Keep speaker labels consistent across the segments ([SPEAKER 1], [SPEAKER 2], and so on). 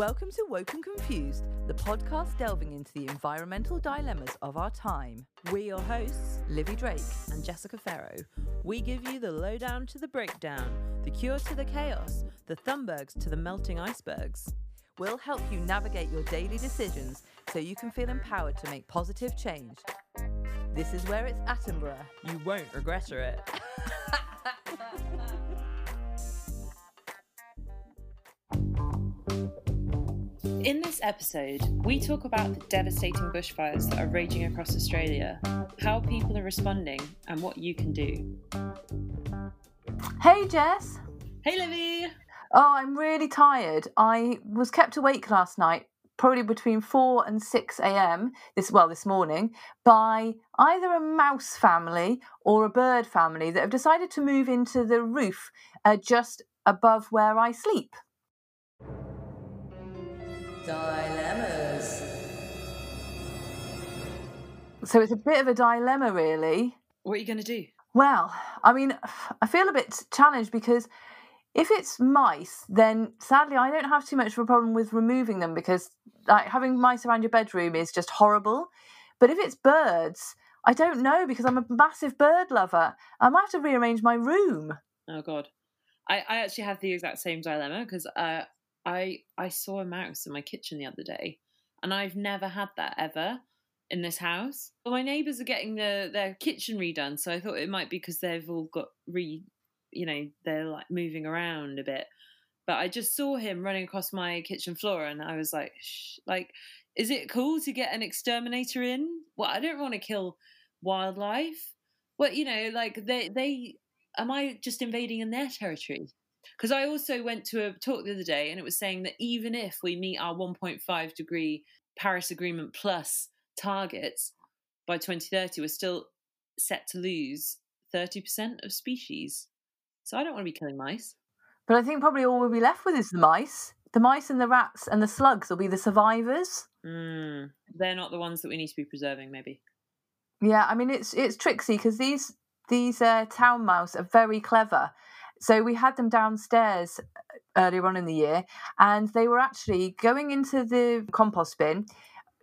[SPEAKER 1] Welcome to Woke and Confused, the podcast delving into the environmental dilemmas of our time.
[SPEAKER 2] We're your hosts,
[SPEAKER 1] Livy Drake.
[SPEAKER 2] and Jessica Farrow. We give you the lowdown to the breakdown, the cure to the chaos, the Thunbergs to the melting icebergs.
[SPEAKER 1] We'll help you navigate your daily decisions so you can feel empowered to make positive change. This is where it's Attenborough.
[SPEAKER 2] You won't regret it. this episode, we talk about the devastating bushfires that are raging across Australia, how people are responding, and what you can do.
[SPEAKER 1] Hey, Jess.
[SPEAKER 2] Hey, Livy!
[SPEAKER 1] Oh, I'm really tired. I was kept awake last night, probably between 4 and 6 a.m. this well this morning by either a mouse family or a bird family that have decided to move into the roof uh, just above where I sleep.
[SPEAKER 2] Dilemmas.
[SPEAKER 1] So it's a bit of a dilemma, really.
[SPEAKER 2] What are you going to do?
[SPEAKER 1] Well, I mean, I feel a bit challenged because if it's mice, then sadly I don't have too much of a problem with removing them because like having mice around your bedroom is just horrible. But if it's birds, I don't know because I'm a massive bird lover. I might have to rearrange my room.
[SPEAKER 2] Oh God, I, I actually have the exact same dilemma because uh, I I saw a mouse in my kitchen the other day, and I've never had that ever in this house. Well, my neighbours are getting the, their kitchen redone, so I thought it might be because they've all got re, you know, they're like moving around a bit. But I just saw him running across my kitchen floor, and I was like, Shh, like, is it cool to get an exterminator in? Well, I don't want to kill wildlife. Well, you know, like they they am I just invading in their territory? Because I also went to a talk the other day and it was saying that even if we meet our 1.5 degree Paris Agreement plus targets by 2030, we're still set to lose 30% of species. So I don't want to be killing mice.
[SPEAKER 1] But I think probably all we'll be left with is the mice. The mice and the rats and the slugs will be the survivors.
[SPEAKER 2] Mm, they're not the ones that we need to be preserving, maybe.
[SPEAKER 1] Yeah, I mean it's it's tricksy because these these uh, town mouse are very clever. So we had them downstairs uh, earlier on in the year, and they were actually going into the compost bin,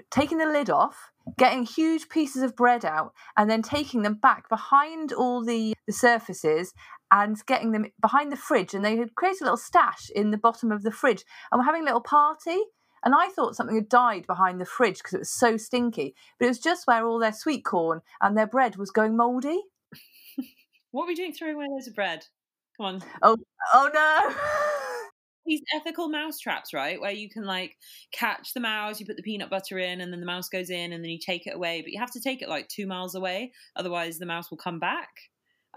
[SPEAKER 1] taking the lid off, getting huge pieces of bread out, and then taking them back behind all the, the surfaces and getting them behind the fridge. And they had created a little stash in the bottom of the fridge, and we're having a little party. And I thought something had died behind the fridge because it was so stinky. But it was just where all their sweet corn and their bread was going mouldy.
[SPEAKER 2] What were we doing throwing away loads of bread? Come on.
[SPEAKER 1] Oh, oh no!
[SPEAKER 2] These ethical mouse traps, right? Where you can like catch the mouse, you put the peanut butter in, and then the mouse goes in, and then you take it away. But you have to take it like two miles away, otherwise the mouse will come back.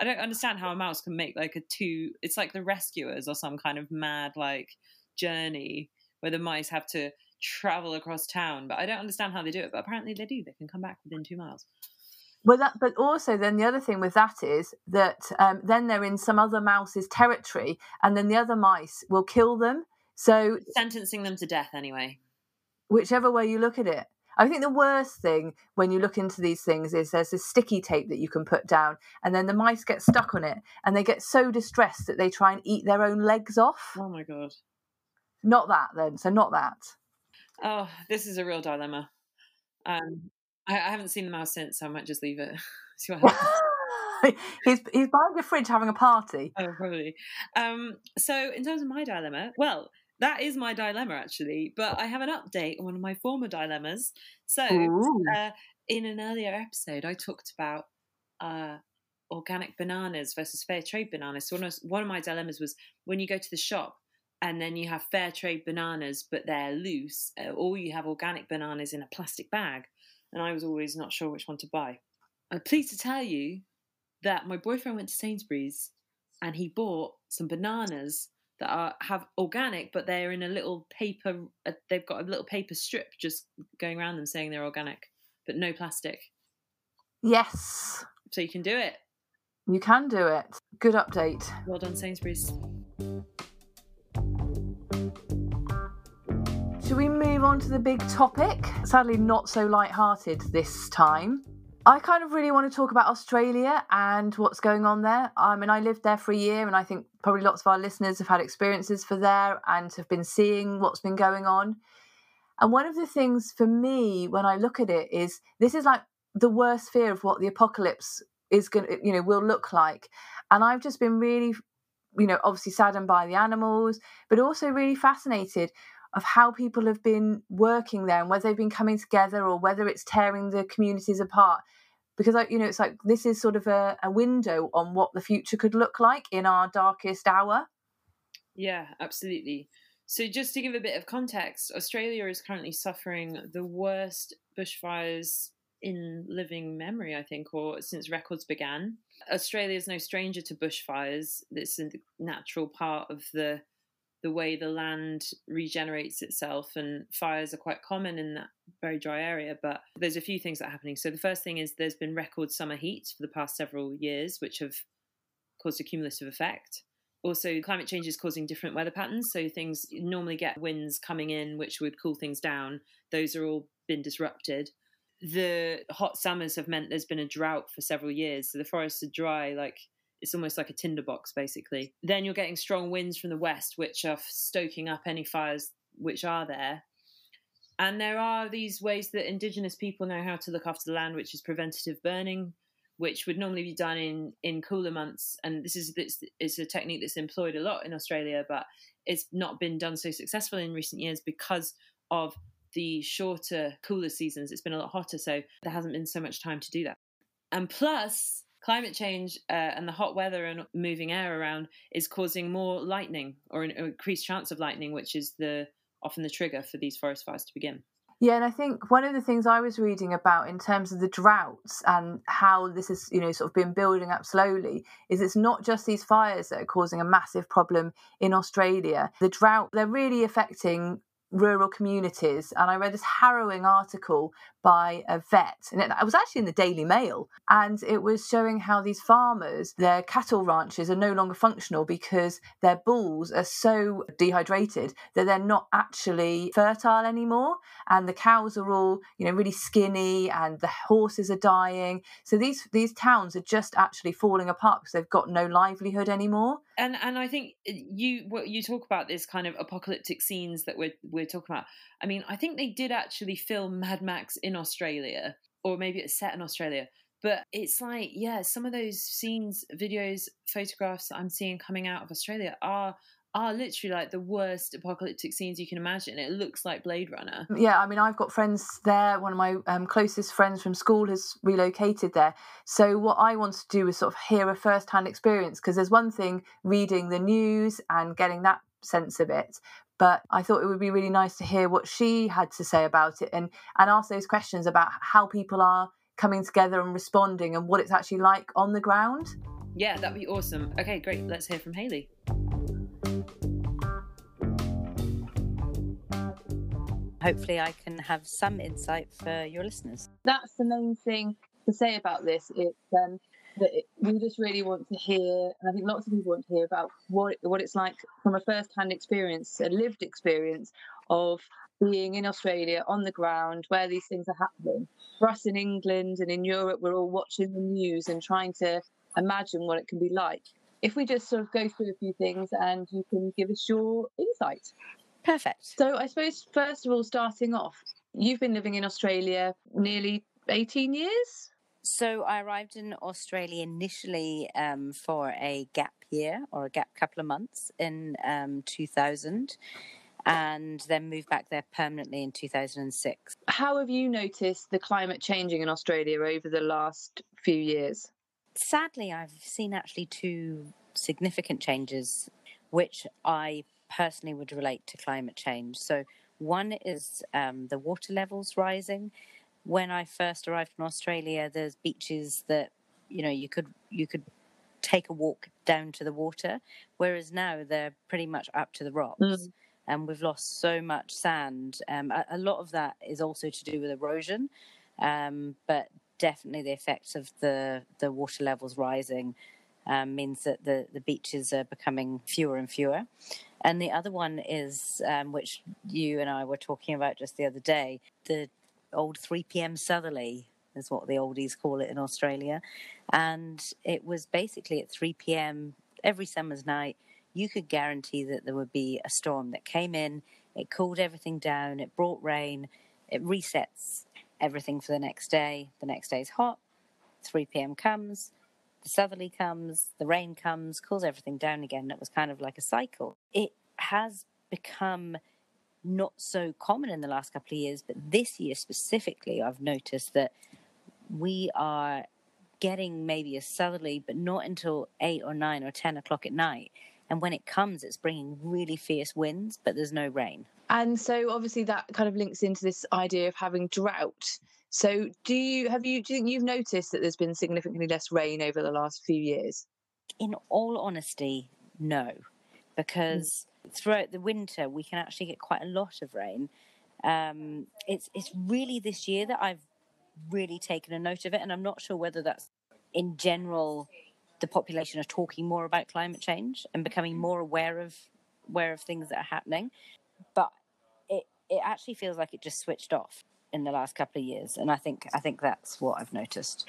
[SPEAKER 2] I don't understand how a mouse can make like a two. It's like the rescuers or some kind of mad like journey where the mice have to travel across town. But I don't understand how they do it. But apparently they do. They can come back within two miles.
[SPEAKER 1] Well, that, but also then the other thing with that is that um, then they're in some other mouse's territory, and then the other mice will kill them. So
[SPEAKER 2] Sentencing them to death anyway.
[SPEAKER 1] whichever way you look at it. I think the worst thing when you look into these things is there's this sticky tape that you can put down, and then the mice get stuck on it, and they get so distressed that they try and eat their own legs off.
[SPEAKER 2] Oh my god.
[SPEAKER 1] Not that then, so not that.
[SPEAKER 2] Oh, this is a real dilemma. Um, I, I haven't seen the mouse since, so I might just leave it. See what happens.
[SPEAKER 1] he's he's behind the fridge having a party.
[SPEAKER 2] oh, probably. Um, so, in terms of my dilemma, well, that is my dilemma actually, but I have an update on one of my former dilemmas. So, uh, in an earlier episode, I talked about uh, organic bananas versus fair trade bananas. So, one of, one of my dilemmas was when you go to the shop and then you have fair trade bananas, but they're loose, uh, or you have organic bananas in a plastic bag. And I was always not sure which one to buy. I'm pleased to tell you that my boyfriend went to Sainsbury's and he bought some bananas that are have organic, but they're in a little paper. Uh, they've got a little paper strip just going around them saying they're organic, but no plastic.
[SPEAKER 1] Yes,
[SPEAKER 2] So you can do it.
[SPEAKER 1] you can do it. Good update.
[SPEAKER 2] Well done, Sainsbury's.
[SPEAKER 1] Move on to the big topic? Sadly, not so light-hearted this time. I kind of really want to talk about Australia and what's going on there. I mean, I lived there for a year, and I think probably lots of our listeners have had experiences for there and have been seeing what's been going on. And one of the things for me when I look at it is this is like the worst fear of what the apocalypse is going to, you know, will look like. And I've just been really, you know, obviously saddened by the animals, but also really fascinated of how people have been working there and whether they've been coming together or whether it's tearing the communities apart. Because you know it's like this is sort of a, a window on what the future could look like in our darkest hour.
[SPEAKER 2] Yeah absolutely. So just to give a bit of context australia is currently suffering the worst bushfires in living memory i think or since records began. Australia is no stranger to bushfires. It's a natural part of the the way the land regenerates itself and fires are quite common in that very dry area but there's a few things that are happening. So the first thing is there's been record summer heat for the past several years which have caused a cumulative effect. Also climate change is causing different weather patterns so things normally get winds coming in which would cool things down. Those are all been disrupted. The hot summers have meant there's been a drought for several years so the forests are dry like it's almost like a tinderbox basically. Then you're getting strong winds from the west, which are stoking up any fires which are there. And there are these ways that indigenous people know how to look after the land, which is preventative burning, which would normally be done in, in cooler months. And this is this is a technique that's employed a lot in Australia, but it's not been done so successfully in recent years because of the shorter, cooler seasons. It's been a lot hotter, so there hasn't been so much time to do that. And plus, climate change uh, and the hot weather and moving air around is causing more lightning or an increased chance of lightning, which is the often the trigger for these forest fires to begin.
[SPEAKER 1] Yeah, and I think one of the things I was reading about in terms of the droughts and how this has, you know, sort of been building up slowly is it's not just these fires that are causing a massive problem in Australia. The drought, they're really affecting rural communities. And I read this harrowing article by a vet, and it, was actually in the Daily Mail, and it was showing how these farmers, their cattle ranches are no longer functional because their bulls are so dehydrated that they're not actually fertile anymore, and the cows are all, you know, really skinny, and the horses are dying. So these these towns are just actually falling apart because they've got no livelihood anymore.
[SPEAKER 2] And and I think uh, you what you talk about this kind of apocalyptic scenes that we're we're talking about. I mean, I think they did actually film Mad Max in Australia, or maybe it's set in Australia. But it's like, yeah, some of those scenes, videos, photographs that I'm seeing coming out of Australia are are literally like the worst apocalyptic scenes you can imagine. It looks like Blade Runner.
[SPEAKER 1] Yeah, I mean, I've got friends there. One of my um, closest friends from school has relocated there. So, what I want to do is sort of hear a first hand experience because there's one thing reading the news and getting that sense of it, but I thought it would be really nice to hear what she had to say about it and and ask those questions about how people are coming together and responding and what it's actually like on the ground.
[SPEAKER 2] Yeah, that'd be awesome. Okay, great. Let's hear from Haley.
[SPEAKER 3] Hopefully, I can have some insight for your listeners.
[SPEAKER 1] That's the main thing to say about this. It's um, that we just really want to hear, and I think lots of people want to hear about what what it's like from a first-hand experience, a lived experience of being in Australia on the ground where these things are happening. For us in England and in Europe, we're all watching the news and trying to imagine what it can be like. If we just sort of go through a few things and you can give us your insight.
[SPEAKER 3] Perfect.
[SPEAKER 1] So, I suppose, first of all, starting off, you've been living in Australia nearly 18 years?
[SPEAKER 3] So I arrived in Australia initially um, for a gap year or a gap couple of months in um, 2000 and then moved back there permanently in 2006.
[SPEAKER 1] How have you noticed the climate changing in Australia over the last few years?
[SPEAKER 3] Sadly, I've seen actually two significant changes which I personally would relate to climate change. So, one is um, the water levels rising when I first arrived in Australia, there's beaches that you know you could you could take a walk down to the water, whereas now they're pretty much up to the rocks. Mm. And we've lost so much sand. Um, a, a, lot of that is also to do with erosion, um, but definitely the effects of the, the water levels rising um, means that the, the beaches are becoming fewer and fewer. And the other one is, um, which you and I were talking about just the other day, the old 3 p.m. southerly is what the oldies call it in Australia. And it was basically at 3 p.m. every summer's night, you could guarantee that there would be a storm that came in, it cooled everything down, it brought rain, it resets everything for the next day. The next day is hot, 3 p.m. comes, the southerly comes, the rain comes, cools everything down again. It was kind of like a cycle. It has become not so common in the last couple of years, but this year specifically, I've noticed that we are getting maybe a southerly, but not until eight or nine or 10 o'clock at night. And when it comes, it's bringing really fierce winds, but there's no rain.
[SPEAKER 1] And so obviously that kind of links into this idea of having drought. So do you have you do you think you've noticed that there's been significantly less rain over the last few years?
[SPEAKER 3] In all honesty, no.
[SPEAKER 1] Mm.
[SPEAKER 3] Because throughout the winter we can actually get quite a lot of rain. Um, it's it's really this year that I've really taken a note of it, and I'm not sure whether that's in general the population are talking more about climate change and becoming more aware of aware of things that are happening. But it it actually feels like it just switched off in the last couple of years, and I think I think that's what I've noticed.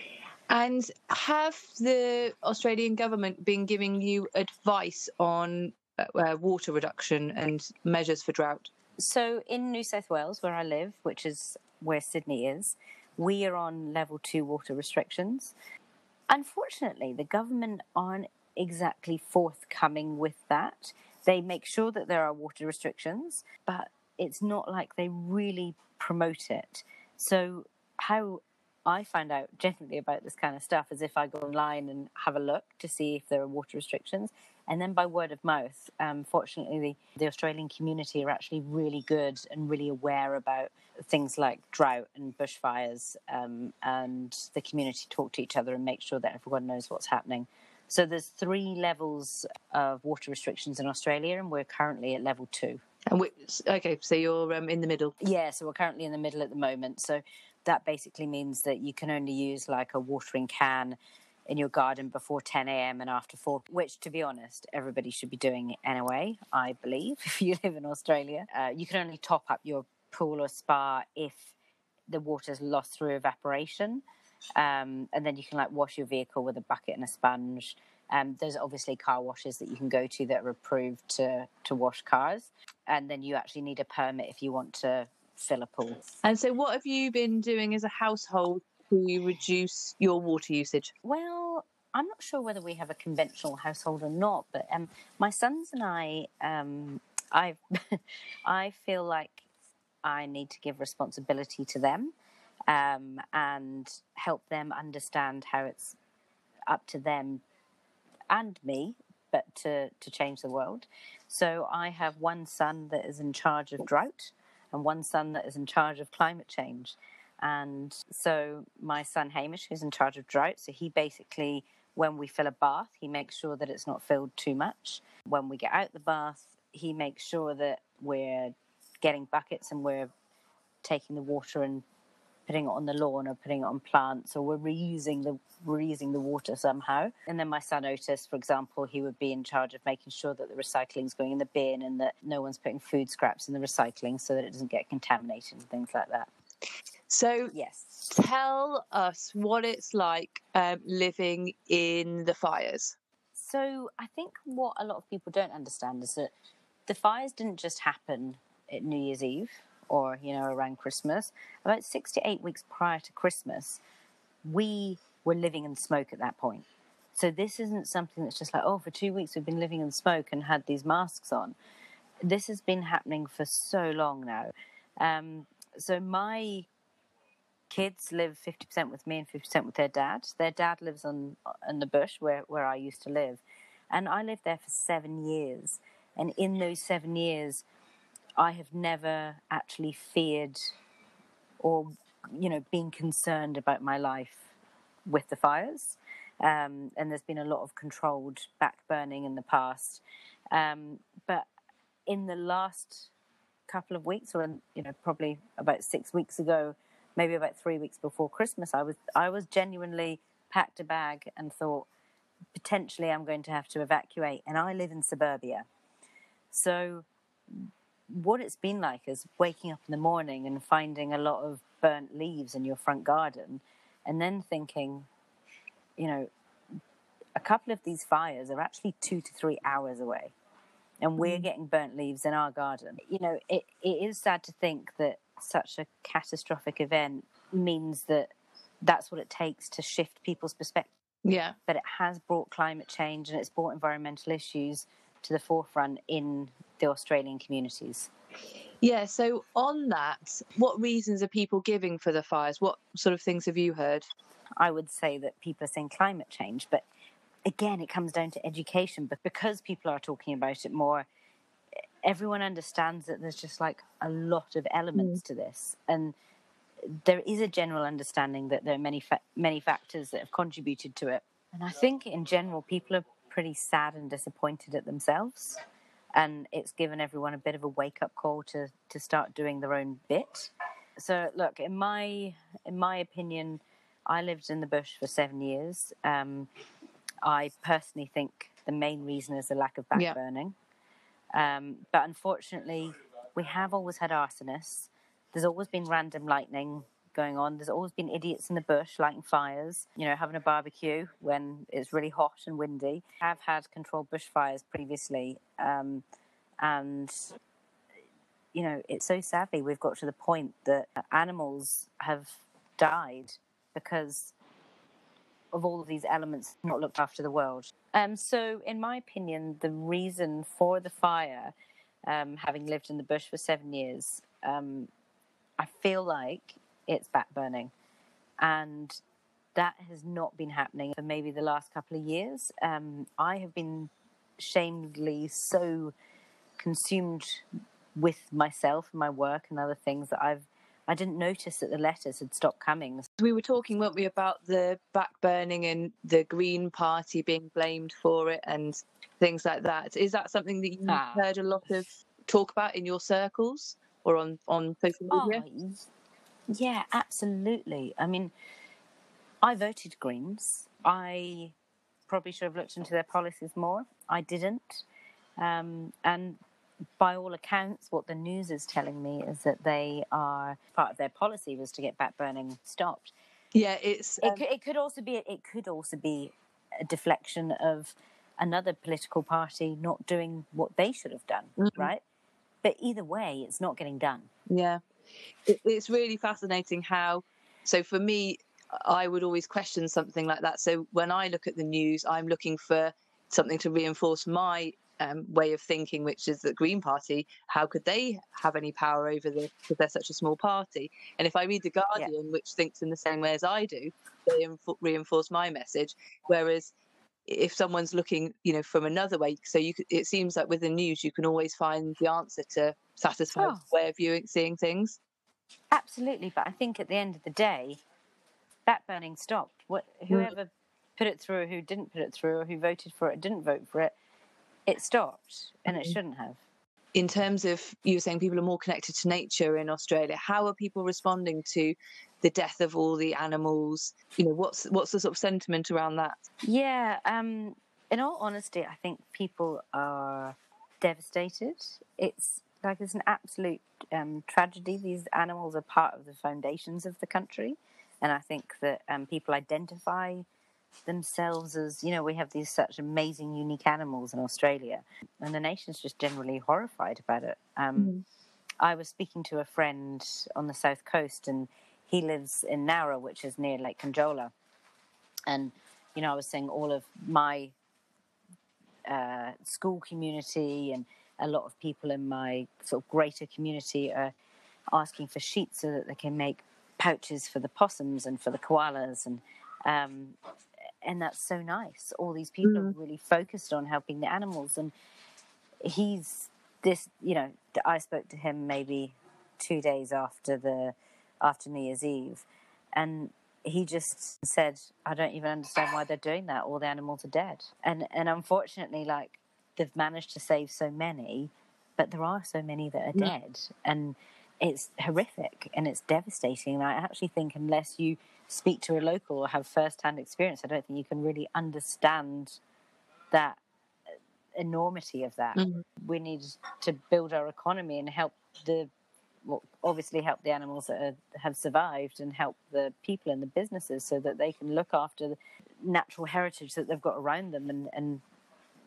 [SPEAKER 1] And have the Australian government been giving you advice on uh, water reduction and measures for drought?
[SPEAKER 3] So in New South Wales, where I live, which is where Sydney is, we are on level two water restrictions. Unfortunately, the government aren't exactly forthcoming with that. They make sure that there are water restrictions, but it's not like they really promote it. So, how I find out generally about this kind of stuff is if I go online and have a look to see if there are water restrictions. And then by word of mouth, um, fortunately, the, the Australian community are actually really good and really aware about things like drought and bushfires. Um, and the community talk to each other and make sure that everyone knows what's happening. So there's three levels of water restrictions in Australia, and we're currently at level two.
[SPEAKER 1] And we, okay, so you're um, in the middle.
[SPEAKER 3] Yeah, so we're currently in the middle at the moment. So that basically means that you can only use like a watering can in your garden before 10 a.m. and after 4, which, to be honest, everybody should be doing anyway, I believe, if you live in Australia. Uh, you can only top up your pool or spa if the water's lost through evaporation. Um, and then you can like wash your vehicle with a bucket and a sponge. Um, there's obviously car washes that you can go to that are approved to, to wash cars. And then you actually need a permit if you want to fill.
[SPEAKER 1] And so, what have you been doing as a household to reduce your water usage?
[SPEAKER 3] Well, I'm not sure whether we have a conventional household or not, but um, my sons and I, um, I, I feel like I need to give responsibility to them um, and help them understand how it's up to them and me, but to, to change the world. So I have one son that is in charge of drought and one son that is in charge of climate change. And so my son Hamish, who's in charge of drought, so he basically, when we fill a bath, he makes sure that it's not filled too much. When we get out the bath, he makes sure that we're getting buckets and we're taking the water and putting it on the lawn or putting it on plants or we're reusing the reusing the water somehow. And then my son Otis, for example, he would be in charge of making sure that the recycling's going in the bin and that no one's putting food scraps in the recycling so that it doesn't get contaminated and things like that.
[SPEAKER 1] So,
[SPEAKER 3] Yes.
[SPEAKER 1] tell us what it's like um, living in the fires.
[SPEAKER 3] So I think what a lot of people don't understand is that the fires didn't just happen at New Year's Eve or you know around Christmas. About six to eight weeks prior to Christmas, we were living in smoke at that point. So this isn't something that's just like oh, for two weeks we've been living in smoke and had these masks on. This has been happening for so long now. Um, so my kids live 50% with me and 50% with their dad. Their dad lives on in the bush where, where I used to live. And I lived there for seven years. And in those seven years, I have never actually feared or, you know, been concerned about my life with the fires. Um, and there's been a lot of controlled back burning in the past. Um, but in the last couple of weeks, or you know, probably about six weeks ago, maybe about three weeks before Christmas, I was I was genuinely packed a bag and thought potentially I'm going to have to evacuate. And I live in suburbia, so what it's been like is waking up in the morning and finding a lot of burnt leaves in your front garden, and then thinking, you know, a couple of these fires are actually two to three hours away. and we're
[SPEAKER 4] Mm.
[SPEAKER 3] getting burnt leaves in our garden. You know, it, it is sad to think that such a catastrophic event means that that's what it takes to shift people's perspective.
[SPEAKER 4] Yeah.
[SPEAKER 3] But it has brought climate change and it's brought environmental issues to the forefront in the Australian communities.
[SPEAKER 4] Yeah. So on that, what reasons are people giving for the fires? What sort of things have you heard?
[SPEAKER 3] I would say that people are saying climate change, but again, it comes down to education. But because people are talking about it more, everyone understands that there's just like a lot of elements mm. to this, and there is a general understanding that there are many fa- many factors that have contributed to it. And I think, in general, people are pretty sad and disappointed at themselves, and it's given everyone a bit of a wake up call to to start doing their own bit. So, look, in my in my opinion, I lived in the bush for seven years. Um, I personally think the main reason is the lack of back
[SPEAKER 4] Yeah.
[SPEAKER 3] burning. Um, but unfortunately, we have always had arsonists. There's always been random lightning going on. There's always been idiots in the bush lighting fires, you know, having a barbecue when it's really hot and windy. I've had controlled bushfires previously. Um, and, you know, it's so sadly we've got to the point that animals have died because of all of these elements not looked after the world. Um, so, in my opinion, the reason for the fire, um, having lived in the bush for seven years, um, I feel like it's back burning. And that has not been happening for maybe the last couple of years. Um, I have been shamedly so consumed with myself and my work and other things that I've I didn't notice that the letters had stopped coming.
[SPEAKER 4] We were talking, weren't we, about the backburning and the Green Party being blamed for it and things like that. Is that something that you've
[SPEAKER 3] Ah.
[SPEAKER 4] heard a lot of talk about in your circles or on, on social media?
[SPEAKER 3] Oh, yeah, absolutely. I mean, I voted Greens. I probably should have looked into their policies more. I didn't. Um, and by all accounts, what the news is telling me is that they are part of their policy was to get back burning stopped.
[SPEAKER 4] Yeah, it's
[SPEAKER 3] It
[SPEAKER 4] um,
[SPEAKER 3] could, it could also be it could also be a deflection of another political party not doing what they should have done,
[SPEAKER 4] Mhm.
[SPEAKER 3] right? But either way, it's not getting done.
[SPEAKER 4] Yeah, it, it's really fascinating how. So for me, I would always question something like that. So when I look at the news, I'm looking for something to reinforce my um, way of thinking, which is that Green Party, how could they have any power over this because they're such a small party? And if I read the Guardian, which thinks in the same way as I do, they reinforce my message. Whereas if someone's looking, you know, from another way, so you, it seems like with the news, you can always find the answer to satisfy
[SPEAKER 3] Oh.
[SPEAKER 4] way of viewing, seeing things.
[SPEAKER 3] Absolutely, but I think at the end of the day, that burning stopped. What whoever put it through, who didn't put it through, or who voted for it, didn't vote for it, it stopped, and it
[SPEAKER 4] Mhm.
[SPEAKER 3] shouldn't have.
[SPEAKER 4] in terms of you were saying people are more connected to nature in Australia, how are people responding to the death of all the animals? You know, what's what's the sort of sentiment around that?
[SPEAKER 3] Yeah, um, in all honesty, I think people are devastated. It's like it's an absolute um, tragedy. These animals are part of the foundations of the country, and I think that um, people identify themselves as you know we have these such amazing, unique animals in Australia, and the nation's just generally horrified about it. Um, I was speaking to a friend on the south coast, and he lives in Nara, which is near Lake Conjola, and you know, I was saying all of my uh, school community and a lot of people in my sort of greater community are asking for sheets so that they can make pouches for the possums and for the koalas and um, and that's so nice. All these people are really focused on helping the animals, and he's this. You know, I spoke to him maybe two days after the after New Year's Eve, and he just said, "I don't even understand why they're doing that. All the animals are dead." And and unfortunately, like they've managed to save so many, but there are so many that are
[SPEAKER 4] Yeah.
[SPEAKER 3] dead, and it's horrific and it's devastating. And I actually think unless you speak to a local or have first-hand experience, I don't think you can really understand that enormity of that.
[SPEAKER 4] Mhm.
[SPEAKER 3] We need to build our economy and help the well, obviously help the animals that are, have survived and help the people and the businesses so that they can look after the natural heritage that they've got around them and, and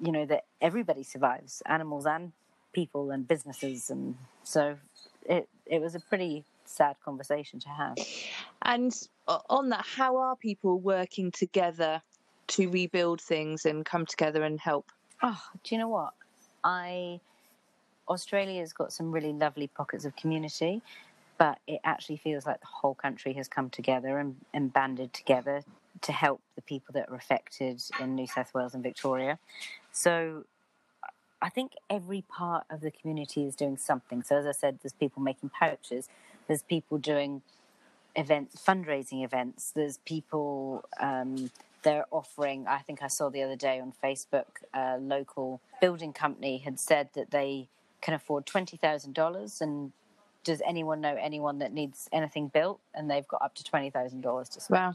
[SPEAKER 3] you know that everybody survives, animals and people and businesses, and so it it was a pretty sad conversation to have.
[SPEAKER 1] And on that, how are people working together to rebuild things and come together and help?
[SPEAKER 3] Oh, do you know what? I Australia's got some really lovely pockets of community, but it actually feels like the whole country has come together and, and banded together to help the people that are affected in New South Wales and Victoria. So I think every part of the community is doing something. So as I said, there's people making pouches, there's people doing events, fundraising events. There's people um, they're offering. I think I saw the other day on Facebook, a local building company had said that they can afford twenty thousand dollars, and does anyone know anyone that needs anything built? And they've got up to twenty thousand dollars to spend.
[SPEAKER 1] Wow.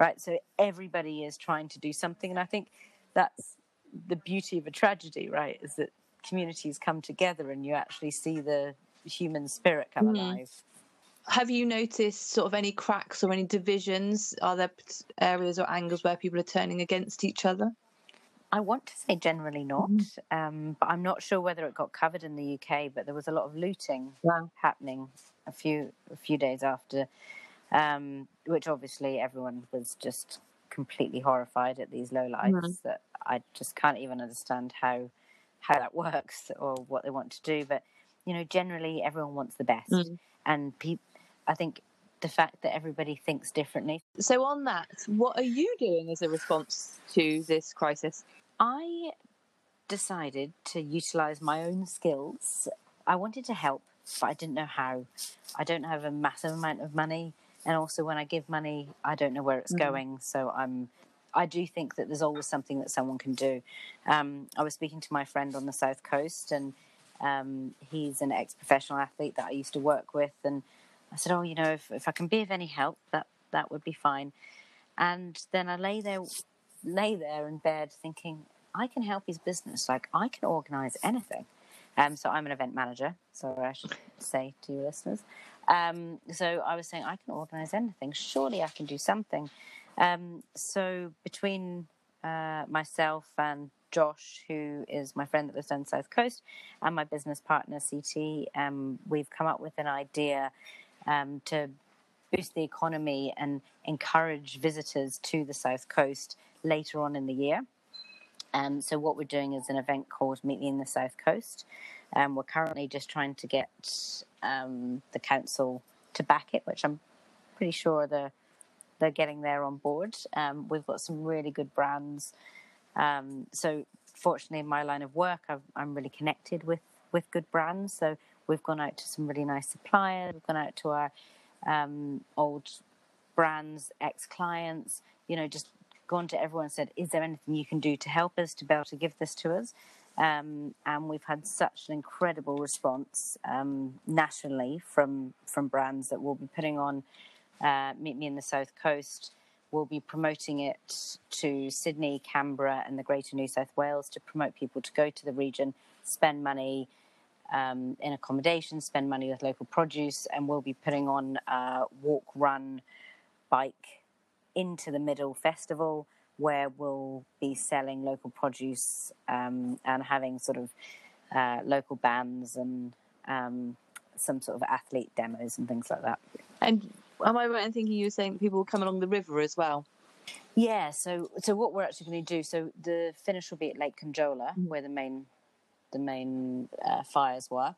[SPEAKER 3] Right. So everybody is trying to do something, and I think that's the beauty of a tragedy, right? Is that communities come together and you actually see the human spirit come mm. alive.
[SPEAKER 1] Have you noticed sort of any cracks or any divisions? Are there areas or angles where people are turning against each other?
[SPEAKER 3] I want to say generally not, mm. um, but I'm not sure whether it got covered in the UK. But there was a lot of looting wow. happening a few a few days after, um, which obviously everyone was just completely horrified at these low lives mm. that I just can't even understand how how that works or what they want to do. But you know, generally everyone wants the best, mm. and pe- I think the fact that everybody thinks differently.
[SPEAKER 1] So, on that, what are you doing as a response to this crisis?
[SPEAKER 3] I decided to utilize my own skills. I wanted to help, but I didn't know how. I don't have a massive amount of money, and also when I give money, I don't know where it's mm. going. So I'm I do think that there's always something that someone can do. Um, I was speaking to my friend on the south coast, and um, he's an ex-professional athlete that I used to work with, and I said, "Oh, you know, if, if I can be of any help, that that would be fine." And then I lay there, lay there in bed, thinking, "I can help his business. Like I can organise anything." Um, so I'm an event manager. So I should say to your listeners. Um, so I was saying I can organise anything. Surely I can do something. Um, so between uh, myself and Josh, who is my friend that lives on the South Coast, and my business partner CT, um, we've come up with an idea um, to boost the economy and encourage visitors to the South Coast later on in the year. Um, so what we're doing is an event called Meet Me in the South Coast. Um, we're currently just trying to get um, the council to back it, which I'm pretty sure the they're getting there on board. Um, we've got some really good brands. Um, so fortunately, in my line of work, i am really connected with with good brands. So we've gone out to some really nice suppliers. We've gone out to our um, old brands, ex clients. You know, just gone to everyone and said, "Is there anything you can do to help us to be able to give this to us?" Um, and we've had such an incredible response um, nationally from from brands that we'll be putting on uh, Meet Me in the South Coast. We'll be promoting it to Sydney, Canberra, and the Greater New South Wales to promote people to go to the region, spend money um, in accommodation, spend money with local produce, and we'll be putting on a walk, run, bike into the middle festival where we'll be selling local produce um, and having sort of uh, local bands and um, some sort of athlete demos and things like that.
[SPEAKER 1] And am I right in thinking you were saying people will come along the river as well?
[SPEAKER 3] Yeah, so so what we're actually going to do, so the finish will be at Lake Conjola, mm-hmm. where the main the main uh, fires were.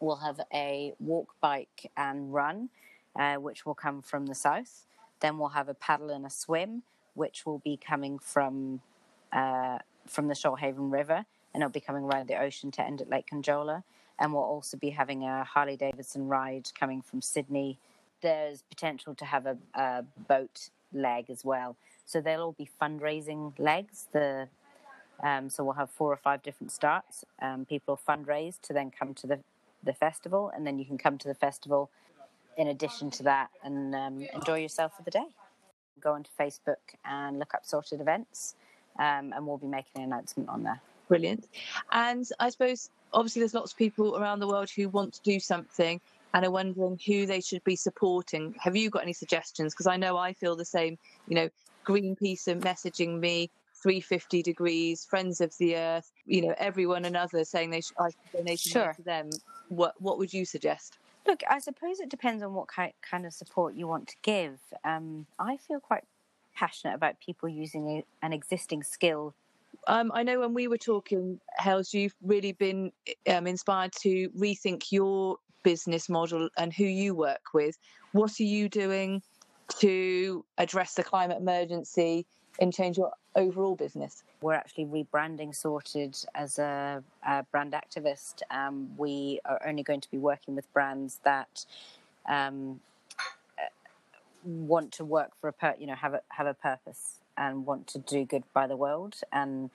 [SPEAKER 3] We'll have a walk, bike, and run, uh, which will come from the south. Then we'll have a paddle and a swim, which will be coming from uh, from the Shoalhaven River, and it'll be coming around the ocean to end at Lake Conjola. And we'll also be having a Harley Davidson ride coming from Sydney there's potential to have a, a boat leg as well. So they'll all be fundraising legs. The um, so we'll have four or five different starts. Um, people will fundraise to then come to the the festival, and then you can come to the festival in addition to that and um, enjoy yourself for the day. Go onto Facebook and look up sorted events, um, and we'll be making an announcement on there.
[SPEAKER 1] Brilliant. And I suppose obviously there's lots of people around the world who want to do something and are wondering who they should be supporting. Have you got any suggestions? Because I know I feel the same. You know, Greenpeace are messaging me 350 degrees, Friends of the Earth, you know, everyone and others saying they should, I should donate
[SPEAKER 3] Sure.
[SPEAKER 1] to them. What what would you suggest?
[SPEAKER 3] Look, I suppose it depends on what ki- kind of support you want to give. Um, I feel quite passionate about people using a, an existing skill.
[SPEAKER 1] Um, I know when we were talking, Hels, you've really been um, inspired to rethink your business model and who you work with. What are you doing to address the climate emergency and change your overall business?
[SPEAKER 3] We're actually rebranding Sorted as a, a brand activist. Um, we are only going to be working with brands that um, uh, want to work for a per- you know have a have a purpose and want to do good by the world and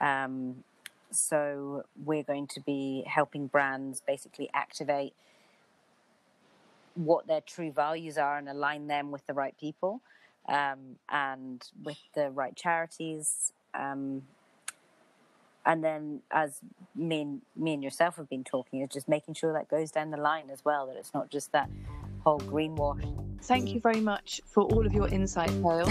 [SPEAKER 3] um, so we're going to be helping brands basically activate what their true values are and align them with the right people um, and with the right charities. Um, and then, as me and me and yourself have been talking, is just making sure that goes down the line as well. That it's not just that whole greenwash.
[SPEAKER 1] Thank you very much for all of your insight, Hales.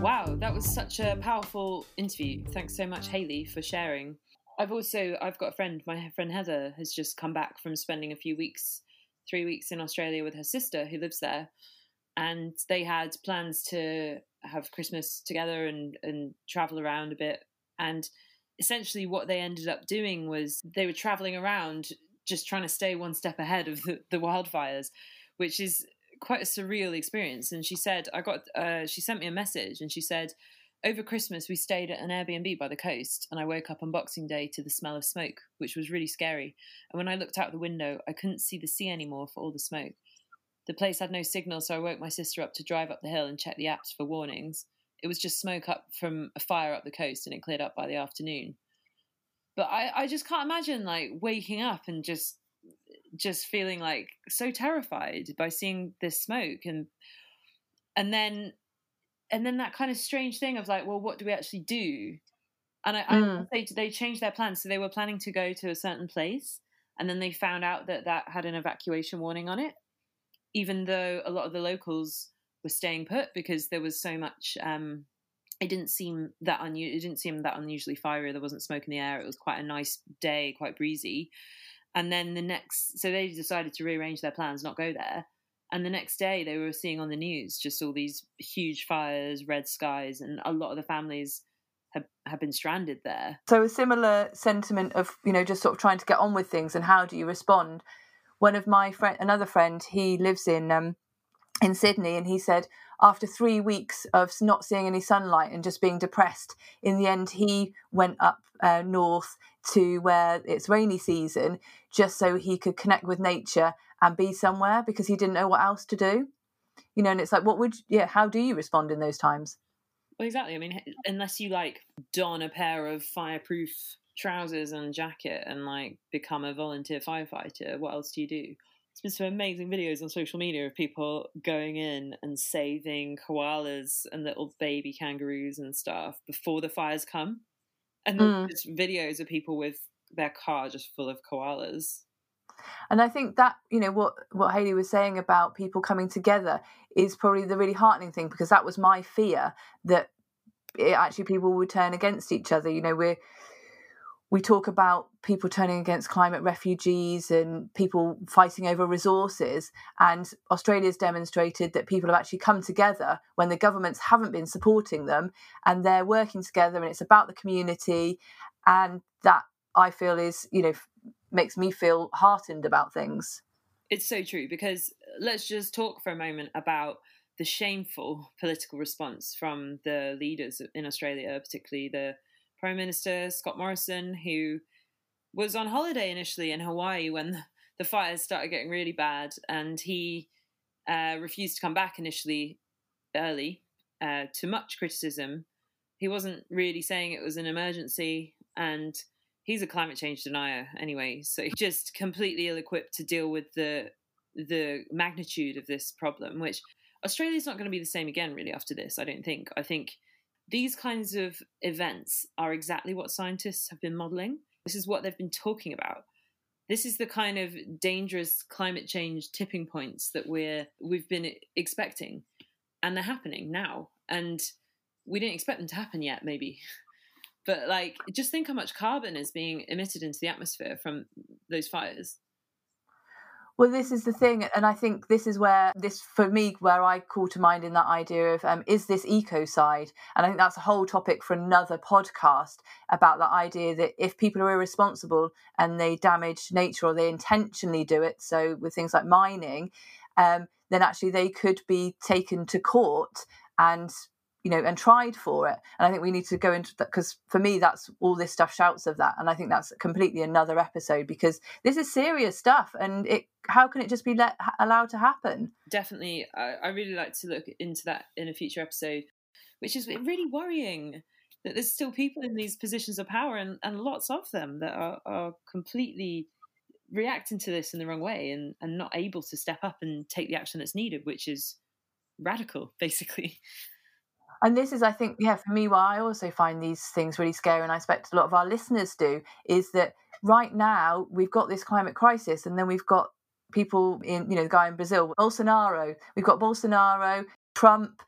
[SPEAKER 2] Wow, that was such a powerful interview. Thanks so much, Haley, for sharing. I've also I've got a friend, my friend Heather, has just come back from spending a few weeks, three weeks in Australia with her sister who lives there, and they had plans to have Christmas together and and travel around a bit. And essentially, what they ended up doing was they were traveling around, just trying to stay one step ahead of the, the wildfires, which is quite a surreal experience. And she said, I got, uh, she sent me a message and she said, over Christmas, we stayed at an Airbnb by the coast, and I woke up on Boxing Day to the smell of smoke, which was really scary. And when I looked out the window, I couldn't see the sea anymore for all the smoke. The place had no signal, so I woke my sister up to drive up the hill and check the apps for warnings. It was just smoke up from a fire up the coast, and it cleared up by the afternoon. But I, I just can't imagine like waking up and just just feeling like so terrified by seeing this smoke and and then and then that kind of strange thing of like well what do we actually do? And I,
[SPEAKER 1] Mm.
[SPEAKER 2] I they they changed their plans. So they were planning to go to a certain place and then they found out that that had an evacuation warning on it even though a lot of the locals were staying put because there was so much um it didn't seem that unusual it didn't seem that unusually fiery. There wasn't smoke in the air. It was quite a nice day quite breezy. And then the next so they decided to rearrange their plans not go there and the next day they were seeing on the news just all these huge fires red skies and a lot of the families have, have been stranded there
[SPEAKER 1] So a similar sentiment of you know just sort of trying to get on with things and how do you respond? One of my friend, another friend, he lives in um, in Sydney, and he said after three weeks of not seeing any sunlight and just being depressed, in the end he went up uh, north to where it's rainy season just so he could connect with nature and be somewhere because he didn't know what else to do. You know, and it's like, what would yeah? How do you respond in those times?
[SPEAKER 2] well exactly i mean unless you like don a pair of fireproof trousers and jacket and like become a volunteer firefighter what else do you do there's been some amazing videos on social media of people going in and saving koalas and little baby kangaroos and stuff before the fires come and
[SPEAKER 1] Mm.
[SPEAKER 2] there's videos of people with their car just full of koalas
[SPEAKER 1] And I think that you know what what Haley was saying about people coming together is probably the really heartening thing because that was my fear that it, actually people would turn against each other. You know, we we talk about people turning against climate refugees and people fighting over resources, and Australia's demonstrated that people have actually come together when the governments haven't been supporting them, and they're working together, and it's about the community, and that I feel is you know makes me feel heartened about things.
[SPEAKER 2] It's so true because let's just talk for a moment about the shameful political response from the leaders in Australia, particularly the Prime Minister Scott Morrison, who was on holiday initially in Hawaii when the fires started getting really bad, and he uh, refused to come back initially early uh, to much criticism. He wasn't really saying it was an emergency, and he's a climate change denier anyway, so just completely ill-equipped to deal with the the magnitude of this problem. Which Australia's not going to be the same again, really, after this. I don't think. I think these kinds of events are exactly what scientists have been modeling. This is what they've been talking about. This is the kind of dangerous climate change tipping points that we're we've been expecting, and they're happening now. And we didn't expect them to happen yet, maybe. But like, just think how much carbon is being emitted into the atmosphere from those fires.
[SPEAKER 1] Well, this is the thing, and I think this is where this, for me, where I call to mind in that idea of um, is this ecocide, and I think that's a whole topic for another podcast about the idea that if people are irresponsible and they damage nature or they intentionally do it, so with things like mining, um, then actually they could be taken to court and you know, and tried for it. And I think we need to go into that because for me, that's all this stuff shouts of that. And I think that's completely another episode because this is serious stuff and it, how can it just be let, allowed to happen?
[SPEAKER 2] Definitely. I, I really like to look into that in a future episode, which is really worrying that there's still people in these positions of power and, and lots of them that are, are completely reacting to this in the wrong way and, and not able to step up and take the action that's needed, which is radical, basically
[SPEAKER 1] and this is i think yeah for me why i also find these things really scary and i expect a lot of our listeners do is that right now we've got this climate crisis and then we've got people in you know the guy in brazil bolsonaro we've got bolsonaro trump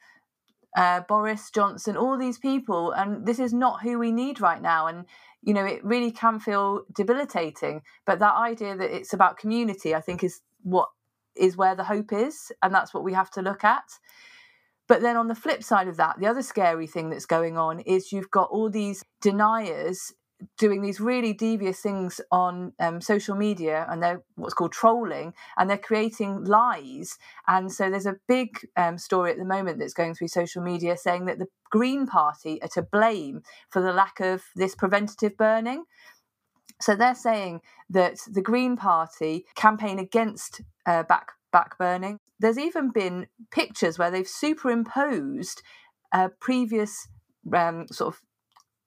[SPEAKER 1] uh, boris johnson all these people and this is not who we need right now and you know it really can feel debilitating but that idea that it's about community i think is what is where the hope is and that's what we have to look at but then on the flip side of that, the other scary thing that's going on is you've got all these deniers doing these really devious things on um, social media and they're what's called trolling and they're creating lies. And so there's a big um, story at the moment that's going through social media saying that the green party are to blame for the lack of this preventative burning. So they're saying that the green party campaign against uh, back back burning there's even been pictures where they've superimposed uh, previous um, sort of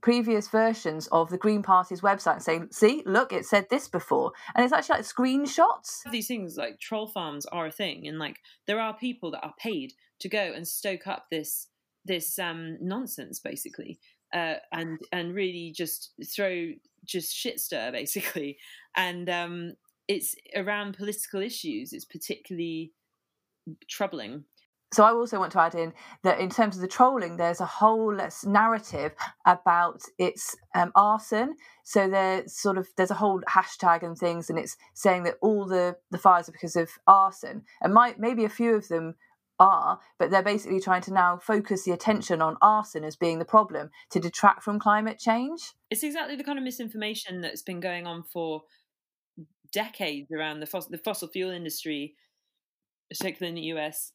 [SPEAKER 1] previous versions of the Green Party's website saying, see, look, it said this before. And it's actually like screenshots.
[SPEAKER 2] These things like troll farms are a thing. And like there are people that are paid to go and stoke up this this um nonsense basically. Uh, and and really just throw just shit stir basically. And um it's around political issues. It's particularly troubling.
[SPEAKER 1] So I also want to add in that in terms of the trolling, there's a whole narrative about its um, arson. So there's sort of there's a whole hashtag and things, and it's saying that all the the fires are because of arson, and might maybe a few of them are, but they're basically trying to now focus the attention on arson as being the problem to detract from climate change.
[SPEAKER 2] It's exactly the kind of misinformation that's been going on for decades around the fossil, the fossil fuel industry particularly in the US,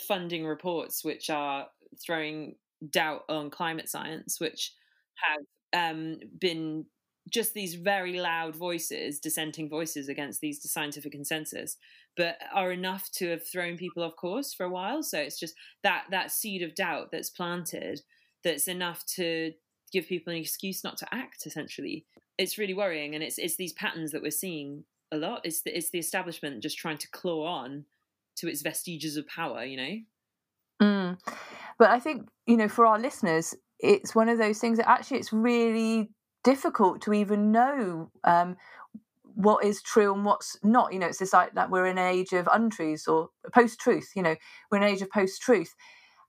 [SPEAKER 2] funding reports which are throwing doubt on climate science, which have um, been just these very loud voices, dissenting voices against these scientific consensus, but are enough to have thrown people off course for a while. So it's just that that seed of doubt that's planted that's enough to give people an excuse not to act. Essentially, it's really worrying, and it's it's these patterns that we're seeing a lot. It's the, it's the establishment just trying to claw on to its vestiges of power, you know?
[SPEAKER 1] Mm. But I think, you know, for our listeners, it's one of those things that actually it's really difficult to even know um, what is true and what's not. You know, it's this like that we're in an age of untruths or post truth, you know, we're in an age of post truth.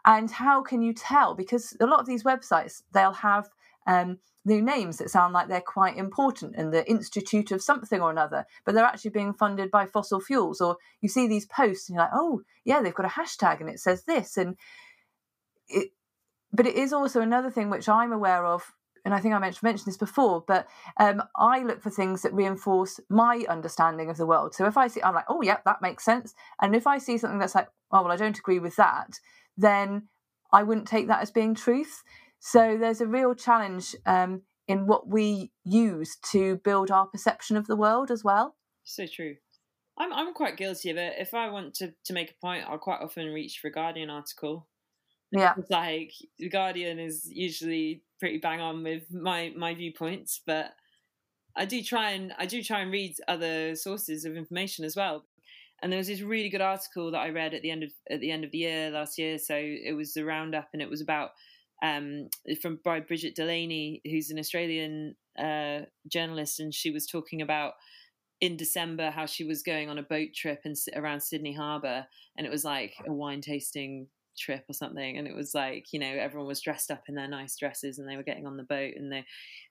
[SPEAKER 1] And how can you tell? Because a lot of these websites, they'll have um, new names that sound like they're quite important and the institute of something or another, but they're actually being funded by fossil fuels. Or you see these posts and you're like, oh, yeah, they've got a hashtag and it says this. And it, but it is also another thing which I'm aware of. And I think I mentioned, this before, but um, I look for things that reinforce my understanding of the world. So if I see, I'm like, oh, yeah, that makes sense. And if I see something that's like, oh, well, I don't agree with that, then I wouldn't take that as being truth. So there's a real challenge um, in what we use to build our perception of the world as well.
[SPEAKER 2] So true. I'm I'm quite guilty of it. If I want to to make a point, I'll quite often reach for a Guardian article.
[SPEAKER 1] Yeah,
[SPEAKER 2] it's like the Guardian is usually pretty bang on with my my viewpoints, but I do try and I do try and read other sources of information as well. And there was this really good article that I read at the end of at the end of the year last year. So it was the roundup, and it was about um, from by Brigid Delaney, who's an Australian uh, journalist, and she was talking about in December how she was going on a boat trip in, around Sydney Harbour, and it was like a wine tasting trip or something, and it was like you know everyone was dressed up in their nice dresses and they were getting on the boat and they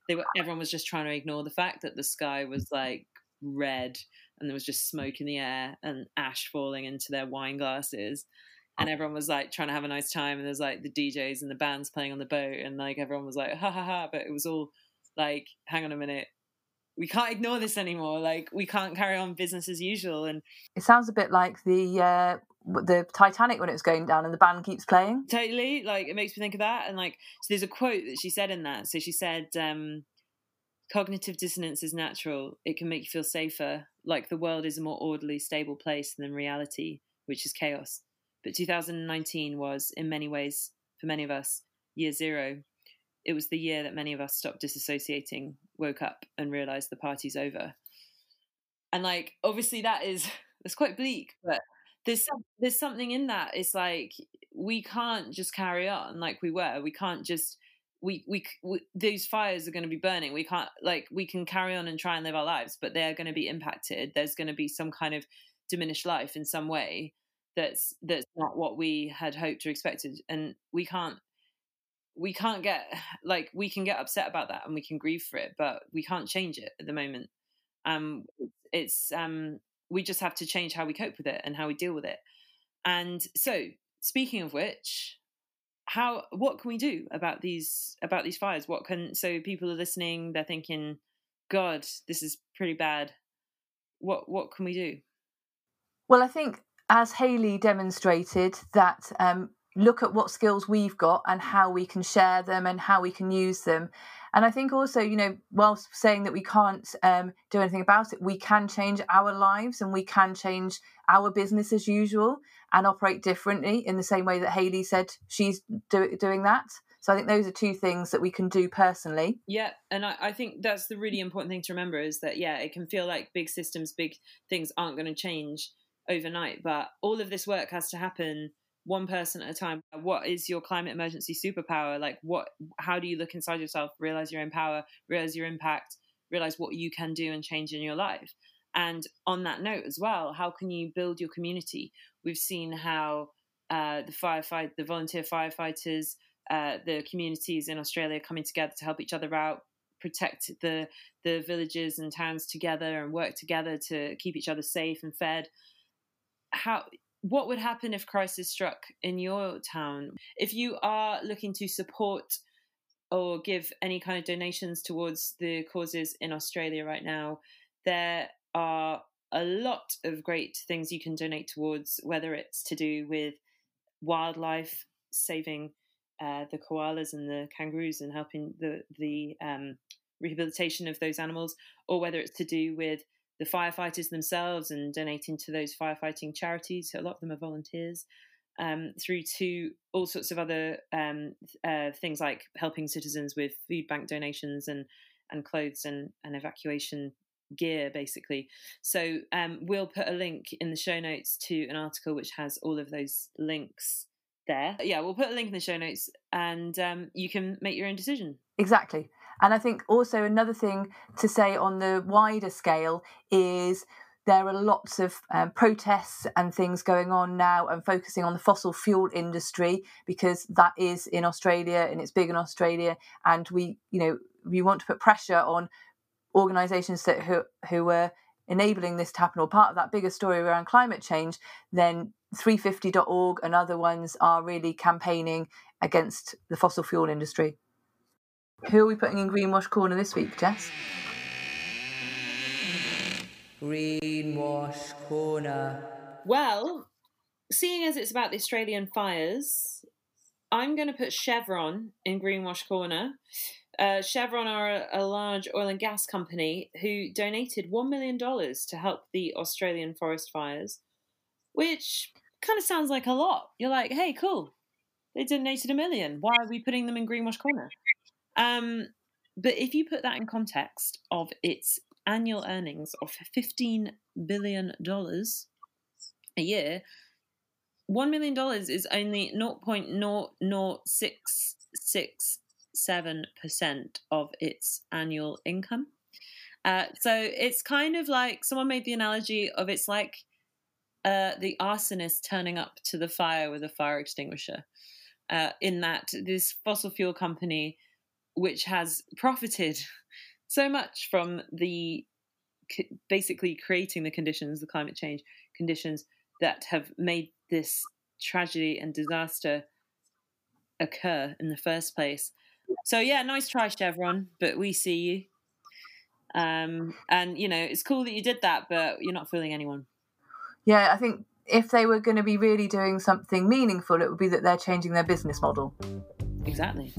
[SPEAKER 2] they were everyone was just trying to ignore the fact that the sky was like red and there was just smoke in the air and ash falling into their wine glasses and everyone was like trying to have a nice time and there's like the DJs and the bands playing on the boat and like everyone was like ha ha ha but it was all like hang on a minute we can't ignore this anymore like we can't carry on business as usual and
[SPEAKER 1] it sounds a bit like the uh the Titanic when it was going down and the band keeps playing.
[SPEAKER 2] Totally. Like it makes me think of that. And like so there's a quote that she said in that. So she said, um, cognitive dissonance is natural. It can make you feel safer, like the world is a more orderly, stable place than reality, which is chaos. But 2019 was, in many ways, for many of us, year zero. It was the year that many of us stopped disassociating, woke up, and realized the party's over. And like, obviously, that is that's quite bleak, but there's some, there's something in that. It's like we can't just carry on like we were. We can't just we, we, we these fires are going to be burning. We can't like we can carry on and try and live our lives, but they are going to be impacted. There's going to be some kind of diminished life in some way that's that's not what we had hoped or expected, and we can't we can't get like we can get upset about that and we can grieve for it, but we can't change it at the moment. Um, it's um we just have to change how we cope with it and how we deal with it. And so, speaking of which, how what can we do about these about these fires? What can so people are listening, they're thinking, God, this is pretty bad. What what can we do?
[SPEAKER 1] Well, I think as Haley demonstrated that um, look at what skills we've got and how we can share them and how we can use them and I think also, you know, whilst saying that we can't um, do anything about it, we can change our lives and we can change our business as usual and operate differently in the same way that Haley said she's do- doing that. So I think those are two things that we can do personally.
[SPEAKER 2] Yeah, and I, I, think that's the really important thing to remember is that yeah, it can feel like big systems, big things aren't going to change overnight, but all of this work has to happen one person at a time. What is your climate emergency superpower? Like what how do you look inside yourself? Realize your own power realize your impact realize what you can do and change in your life. And on that note as well how can you build your community? We've seen how uh, the firefight the volunteer firefighters uh, the communities in australia coming together to help each other out protect the the villages and towns together and work together to keep each other safe and fed how what would happen if crisis struck in your town? If you are looking to support or give any kind of donations towards the causes in Australia right now, there are a lot of great things you can donate towards, whether it's to do with wildlife, saving uh, the koalas and the kangaroos and helping the the um, rehabilitation of those animals, or whether it's to do with the firefighters themselves and donating to those firefighting charities. So a lot of them are volunteers. Um, through to all sorts of other um, uh, things like helping citizens with food bank donations and and clothes and, and evacuation gear, basically. So um, we'll put a link in the show notes to an article which has all of those links there. Yeah, we'll put a link in the show notes, and um, you can make your own decision.
[SPEAKER 1] Exactly. And I think also another thing to say on the wider scale is there are lots of um, protests and things going on now and focusing on the fossil fuel industry because that is in Australia and it's big in Australia. And we you know we want to put pressure on organizations that who who are enabling this to happen or part of that bigger story around climate change then 350.org and other ones are really campaigning against the fossil fuel industry who are we putting in Greenwash Corner this week, Jess?
[SPEAKER 5] Greenwash Corner.
[SPEAKER 2] Well, seeing as it's about the Australian fires, I'm going to put Chevron in Greenwash Corner. Uh, Chevron are a, a, large oil and gas company who donated $1 million to help the Australian forest fires, which kind of sounds like a lot. You're like, hey, cool. They donated a million. Why are we putting them in Greenwash Corner? Um, but if you put that in context of its annual earnings of $15 billion a year, $1 million is only 0.00667% of its annual income. Uh, so it's kind of like someone made the analogy of it's like uh, the arsonist turning up to the fire with a fire extinguisher. Uh, in that this fossil fuel company, which has profited so much from the basically creating the conditions, the climate change conditions that have made this tragedy and disaster occur in the first place. So yeah, nice try, Chevron, but we see you. Um, and you know, it's cool that you did that, but you're not fooling anyone.
[SPEAKER 1] Yeah, I think if they were going to be really doing something meaningful, it would be that they're changing their business model.
[SPEAKER 2] Exactly.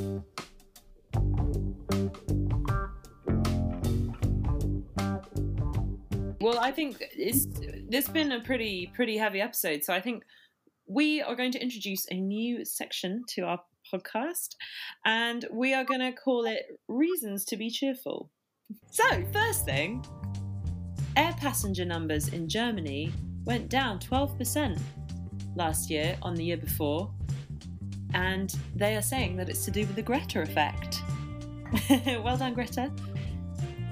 [SPEAKER 2] Well, I think it's this has been a pretty pretty heavy episode, so I think we are going to introduce a new section to our podcast, and we are going to call it "Reasons to Be Cheerful." So, first thing, air passenger numbers in Germany went down 12% last year on the year before, and they are saying that it's to do with the Greta effect. well done, Greta.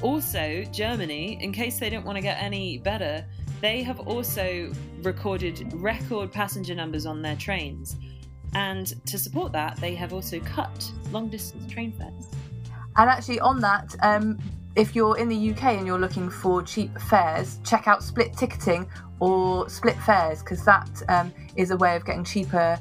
[SPEAKER 2] Also, Germany, in case they don't want to get any better, they have also recorded record passenger numbers on their trains. And to support that, they have also cut long distance train fares.
[SPEAKER 1] And actually, on that, um, if you're in the UK and you're looking for cheap fares, check out split ticketing or split fares because that um, is a way of getting cheaper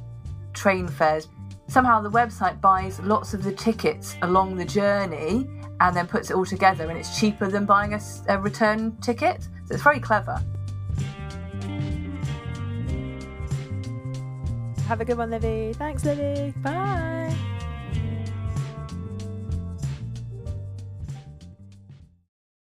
[SPEAKER 1] train fares. Somehow the website buys lots of the tickets along the journey and then puts it all together, and it's cheaper than buying a, a return ticket. So it's very clever.
[SPEAKER 5] Have a good one, Livy. Thanks, Livy. Bye.